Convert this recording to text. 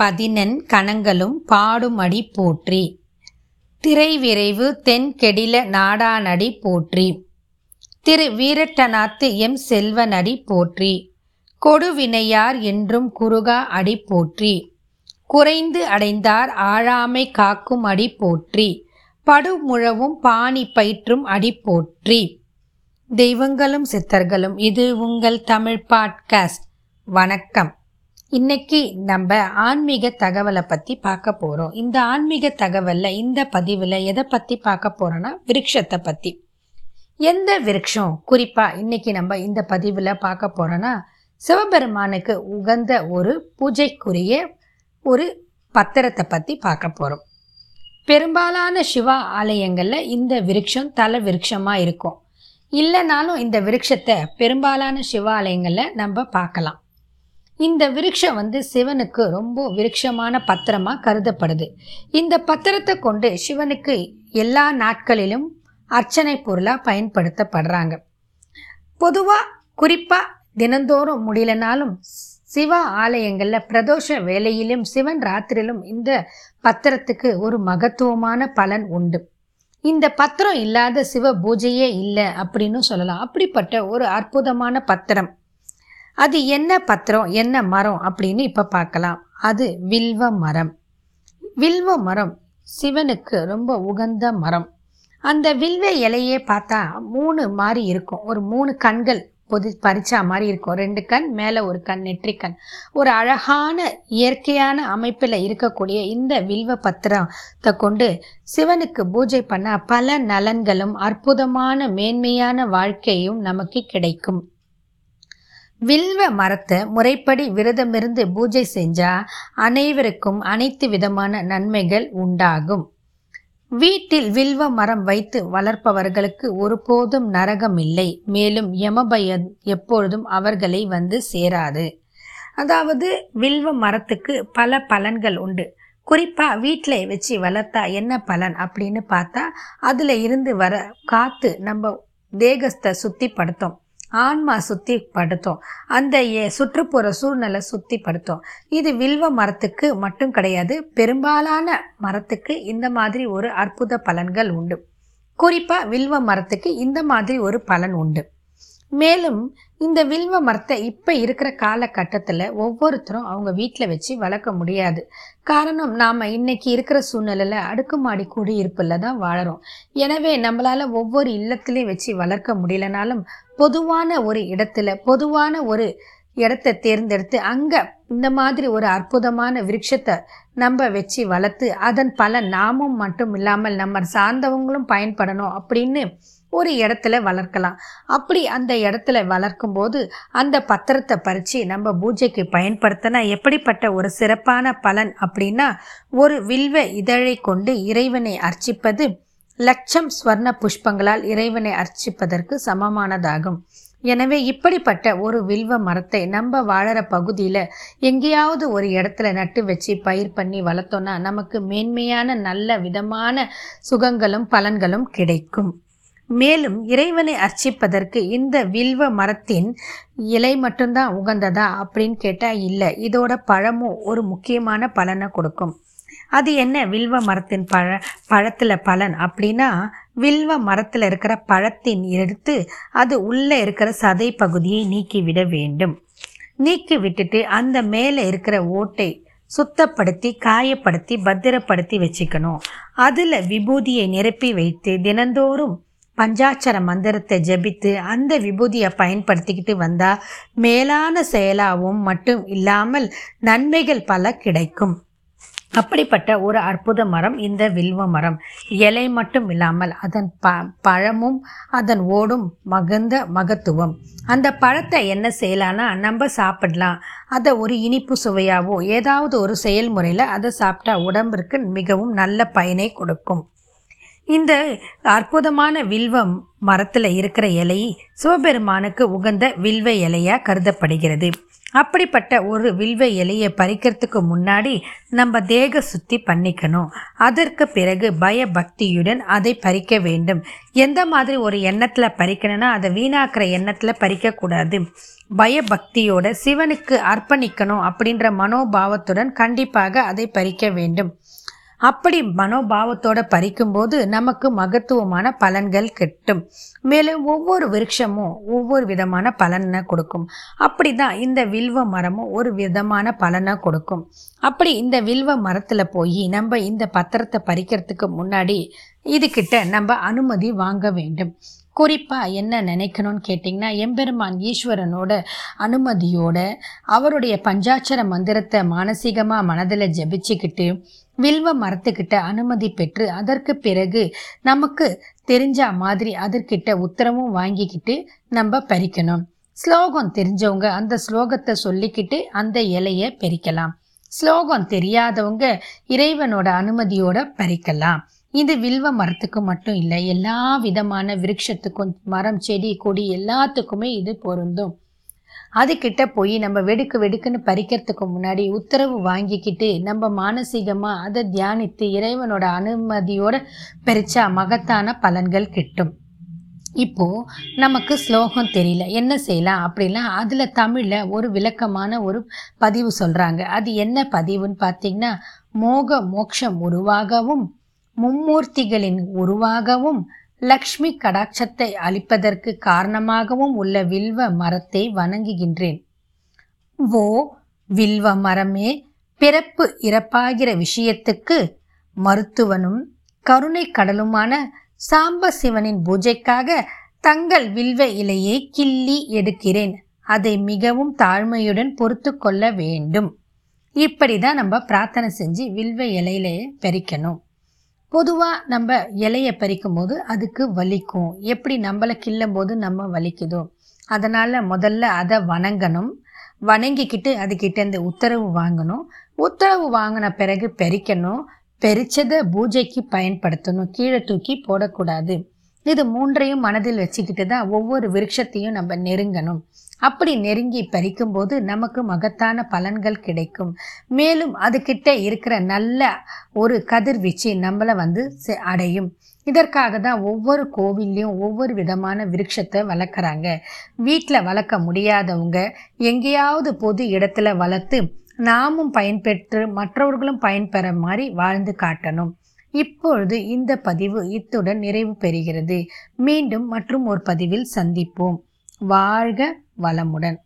பதினெண் கணங்களும் பாடுமடி போற்றி. திரை விரைவு தென்கெடில நாடானடி போற்றி. திரு வீரட்டநாத்து எம் செல்வனடி போற்றி. கொடுவினையார் என்றும் குருகா அடி போற்றி. குறைந்து அடைந்தார் ஆழாமை காக்கும் அடி போற்றி. படுமுழவும் பாணி பயிற்றும் அடி போற்றி. தெய்வங்களும் சித்தர்களும் இது உங்கள் தமிழ் பாட்காஸ்ட். வணக்கம். இன்னைக்கு நம்ம ஆன்மீக தகவலை பற்றி பார்க்க போகிறோம் இந்த ஆன்மீக தகவலில் இந்த பதிவில் எதை பற்றி பார்க்க போகிறோன்னா விருட்சத்தை பற்றி எந்த விருட்சம்? குறிப்பாக இன்னைக்கு நம்ம இந்த பதிவில் பார்க்க போகிறோன்னா சிவபெருமானுக்கு உகந்த ஒரு பூஜைக்குரிய ஒரு பத்திரத்தை பற்றி பார்க்க போகிறோம் பெரும்பாலான சிவா ஆலயங்களில் இந்த விருட்சம் தலை விருட்சமாக இருக்கும். இல்லைனாலும் இந்த விருட்சத்தை பெரும்பாலான சிவாலயங்களில் நம்ம பார்க்கலாம். இந்த விருட்சம் வந்து சிவனுக்கு ரொம்ப விருட்சமான பத்திரமாக கருதப்படுது. இந்த பத்திரத்தை கொண்டு சிவனுக்கு எல்லா நாட்களிலும் அர்ச்சனை பொருளாக பயன்படுத்தப்படுறாங்க. பொதுவாக குறிப்பாக தினந்தோறும் முடியலனாலும் சிவ ஆலயங்களில் பிரதோஷ வேலையிலும் சிவன் ராத்திரியிலும் இந்த பத்திரத்துக்கு ஒரு மகத்துவமான பலன் உண்டு. இந்த பத்திரம் இல்லாத சிவ பூஜையே இல்லை அப்படின்னு சொல்லலாம். அப்படிப்பட்ட ஒரு அற்புதமான பத்திரம். அது என்ன பத்திரம் என்ன மரம் அப்படின்னு இப்போ பார்க்கலாம். அது வில்வ மரம். வில்வ மரம் சிவனுக்கு ரொம்ப உகந்த மரம். அந்த வில்வ இலையே பார்த்தா மூணு மாதிரி இருக்கும். ஒரு மூணு கண்கள் பொது பறிச்சா மாதிரி இருக்கும். ரெண்டு கண் மேலே ஒரு கண் நெற்றிக்கண் ஒரு அழகான இயற்கையான அமைப்பில் இருக்கக்கூடிய இந்த வில்வ பத்திரத்தை கொண்டு சிவனுக்கு பூஜை பண்ண பல நலன்களும் அற்புதமான மேன்மையான வாழ்க்கையும் நமக்கு கிடைக்கும். வில்வ மரத்தை முறைப்படி விரதமிருந்து பூஜை செஞ்சா அனைவருக்கும் அனைத்து விதமான நன்மைகள் உண்டாகும். வீட்டில் வில்வ மரம் வைத்து வளர்ப்பவர்களுக்கு ஒருபோதும் நரகம் இல்லை மேலும் யமபயம் எப்பொழுதும் அவர்களை வந்து சேராது. அதாவது வில்வ மரத்துக்கு பல பலன்கள் உண்டு. குறிப்பாக வீட்டில் வச்சு வளர்த்தா என்ன பலன் அப்படின்னு பார்த்தா அதில் இருந்து வர காற்று நம்ம தேகத்தை சுத்தி படுத்தோம் ஆன்மா சுத்தி படுத்தும் அந்த சுற்றுப்புற சூழ்நிலை சுத்தி படுத்தும் இது வில்வ மரத்துக்கு மட்டும் கிடையாது பெரும்பாலான மரத்துக்கு இந்த மாதிரி ஒரு அற்புத பலன்கள் உண்டு. குறிப்பாக வில்வ மரத்துக்கு இந்த மாதிரி ஒரு பலன் உண்டு. மேலும் இந்த வில்வ மரத்தை இப்போ இருக்கிற காலகட்டத்தில் ஒவ்வொருத்தரும் அவங்க வீட்டில் வச்சு வளர்க்க முடியாது. காரணம் நாம் இன்னைக்கு இருக்கிற சூழ்நிலையில் அடுக்குமாடி குடியிருப்பில் தான் வாழறோம். எனவே நம்மளால் ஒவ்வொரு இல்லத்துலேயும் வச்சு வளர்க்க முடியலனாலும் பொதுவான ஒரு இடத்துல பொதுவான ஒரு இடத்தை தேர்ந்தெடுத்து அங்கே இந்த மாதிரி ஒரு அற்புதமான விருட்சத்தை நம்ம வச்சு வளர்த்து அதன் பல நாமும் மட்டும் இல்லாமல் நம்ம சார்ந்தவங்களும் பயன்படணும் அப்படின்னு ஒரு இடத்துல வளர்க்கலாம். அப்படி அந்த இடத்துல வளர்க்கும் போது அந்த பத்திரத்தை பறித்து நம்ம பூஜைக்கு பயன்படுத்தினா எப்படிப்பட்ட ஒரு சிறப்பான பலன் அப்படின்னா ஒரு வில்வ இதழை கொண்டு இறைவனை அர்ச்சிப்பது லட்சம் ஸ்வர்ண புஷ்பங்களால் இறைவனை அர்ச்சிப்பதற்கு சமமானதாகும். எனவே இப்படிப்பட்ட ஒரு வில்வ மரத்தை நம்ம வாழற பகுதியில் எங்கேயாவது ஒரு இடத்துல நட்டு வச்சு பயிர் பண்ணி வளர்த்தோன்னா நமக்கு மேன்மையான நல்ல விதமான சுகங்களும் பலன்களும் கிடைக்கும். மேலும் இறைவனை அர்ச்சிப்பதற்கு இந்த வில்வ மரத்தின் இலை மட்டும்தான் உகந்ததா அப்படின்னு கேட்டால் இல்லை. இதோட பழமும் ஒரு முக்கியமான பலனை கொடுக்கும். அது என்ன வில்வ மரத்தின் பழ பழத்தில் பலன் அப்படின்னா வில்வ மரத்தில் இருக்கிற பழத்தின் எடுத்து அது உள்ளே இருக்கிற சதை பகுதியை நீக்கிவிட வேண்டும். நீக்கி விட்டுட்டு அந்த மேலே இருக்கிற ஓட்டை சுத்தப்படுத்தி காயப்படுத்தி பத்திரப்படுத்தி வச்சுக்கணும். அதில் விபூதியை நிரப்பி வைத்து தினந்தோறும் பஞ்சாட்சர மந்திரத்தை ஜெபித்து அந்த விபூதியை பயன்படுத்திக்கிட்டு வந்தால் மேலான செயலாகவும் மட்டும் இல்லாமல் நன்மைகள் பல கிடைக்கும். அப்படிப்பட்ட ஒரு அற்புத மரம் இந்த வில்வ மரம். இலை மட்டும் இல்லாமல் அதன் ப பழமும் அதன் ஓடும் மகந்த மகத்துவம். அந்த பழத்தை என்ன செய்யலான்னா நம்ம சாப்பிடலாம். அதை ஒரு இனிப்பு சுவையாவோ ஏதாவது ஒரு செயல்முறையில் அதை சாப்பிட்டா உடம்பிற்கு மிகவும் நல்ல பயனை கொடுக்கும். இந்த அற்புதமான வில்வம் மரத்தில் இருக்கிற இலை சிவபெருமானுக்கு உகந்த வில்வ இலையாக கருதப்படுகிறது. அப்படிப்பட்ட ஒரு வில்வ இலையை பறிக்கிறதுக்கு முன்னாடி நம்ம தேக சுத்தி பண்ணிக்கணும். அதற்கு பிறகு பயபக்தியுடன் அதை பறிக்க வேண்டும். எந்த மாதிரி ஒரு எண்ணத்தில் பறிக்கணும்னா அதை வீணாக்கிற எண்ணத்தில் பறிக்கக்கூடாது. பயபக்தியோட சிவனுக்கு அர்ப்பணிக்கணும் அப்படின்ற மனோபாவத்துடன் கண்டிப்பாக அதை பறிக்க வேண்டும். அப்படி மனோபாவத்தோட பறிக்கும்போது நமக்கு மகத்துவமான பலன்கள் கிட்டும். மேலும் ஒவ்வொரு விருட்சமும் ஒவ்வொரு விதமான பலனை கொடுக்கும். அப்படி தான் இந்த வில்வ மரமும் ஒரு விதமான பலனை கொடுக்கும். அப்படி இந்த வில்வ மரத்தில் போய் நம்ம இந்த பத்திரத்தை பறிக்கிறதுக்கு முன்னாடி இதுக்கிட்ட நம்ம அனுமதி வாங்க வேண்டும். குறிப்பாக என்ன நினைக்கணும்னு கேட்டிங்கன்னா எம்பெருமான் ஈஸ்வரனோட அனுமதியோட அவருடைய பஞ்சாட்சர மந்திரத்தை மானசீகமாக மனதில் ஜபிச்சுக்கிட்டு வில்வ மரத்துக்கிட்ட அனுமதி பெற்று அதற்கு பிறகு நமக்கு தெரிஞ்ச மாதிரி அதற்கிட்ட உத்தரவும் வாங்கிக்கிட்டு நம்ம பறிக்கணும். ஸ்லோகம் தெரிஞ்சவங்க அந்த ஸ்லோகத்தை சொல்லிக்கிட்டு அந்த இலையை பறிக்கலாம். ஸ்லோகம் தெரியாதவங்க இறைவனோட அனுமதியோட பறிக்கலாம். இது வில்வ மரத்துக்கு மட்டும் இல்லை எல்லா விதமான விருட்சத்துக்கும் மரம் செடி கொடி எல்லாத்துக்குமே இது பொருந்தும். அதுக்கிட்ட போய் நம்ம வெடுக்கு வெடுக்குன்னு பறிக்கிறதுக்கு முன்னாடி உத்தரவு வாங்கிக்கிட்டு நம்ம மானசீகமாக அதை தியானித்து இறைவனோட அனுமதியோட பறிச்சா மகத்தான பலன்கள் கிட்டும். இப்போ நமக்கு ஸ்லோகம் தெரியல. என்ன செய்யலாம் அப்படின்னா அதில் தமிழில் ஒரு விளக்கமான ஒரு பதிவு சொல்கிறாங்க அது என்ன பதிவுன்னு பார்த்தீங்கன்னா மோக மோக்ஷம் உருவாகவும் மும்மூர்த்திகளின் உருவாகவும் லக்ஷ்மி கடாட்சத்தை அளிப்பதற்கு காரணமாகவும் உள்ள வில்வ மரத்தை வணங்குகின்றேன். ஓ வில்வ மரமே பிறப்பு இறப்பாகிற விஷயத்துக்கு மருத்துவனும் கருணை கடலுமான சாம்ப சிவனின் பூஜைக்காக தங்கள் வில்வ இலையை கிள்ளி எடுக்கிறேன். அதை மிகவும் தாழ்மையுடன் பொறுத்து கொள்ள வேண்டும். இப்படி தான் நம்ம பிரார்த்தனை செஞ்சு வில்வ இலையில பறிக்கணும் பொதுவாக நம்ம இலையை பறிக்கும் போது அதுக்கு வலிக்கும். எப்படி நம்மளை கிள்ளும் போது நம்ம வலிக்குதோ. அதனால் முதல்ல அதை வணங்கணும். வணங்கிக்கிட்டு அதுக்கிட்டேருந்து உத்தரவு வாங்கணும். உத்தரவு வாங்கின பிறகு பறிக்கணும். பறிச்சதை பூஜைக்கு பயன்படுத்தணும். கீழே தூக்கி போடக்கூடாது. இது மூன்றையும் மனதில் வச்சுக்கிட்டு தான் ஒவ்வொரு விருட்சத்தையும் நம்ம நெருங்கணும். அப்படி நெருங்கி பறிக்கும்போது நமக்கு மகத்தான பலன்கள் கிடைக்கும். மேலும் அதுக்கிட்ட இருக்கிற நல்ல ஒரு கதிர்வீச்சு நம்மளை வந்து அடையும். இதற்காக தான் ஒவ்வொரு கோவில்லையும் ஒவ்வொரு விதமான விருட்சத்தை வளர்க்குறாங்க. வீட்டில் வளர்க்க முடியாதவங்க எங்கேயாவது பொது இடத்துல வளர்த்து நாமும் பயன்பெற்று மற்றவர்களும் பயன்பெற மாதிரி வாழ்ந்து காட்டணும். இப்பொழுது இந்த பதிவு இத்துடன் நிறைவு பெறுகிறது. மீண்டும் மற்றும் ஒரு பதிவில் சந்திப்போம். வாழ்க வளமுடன்.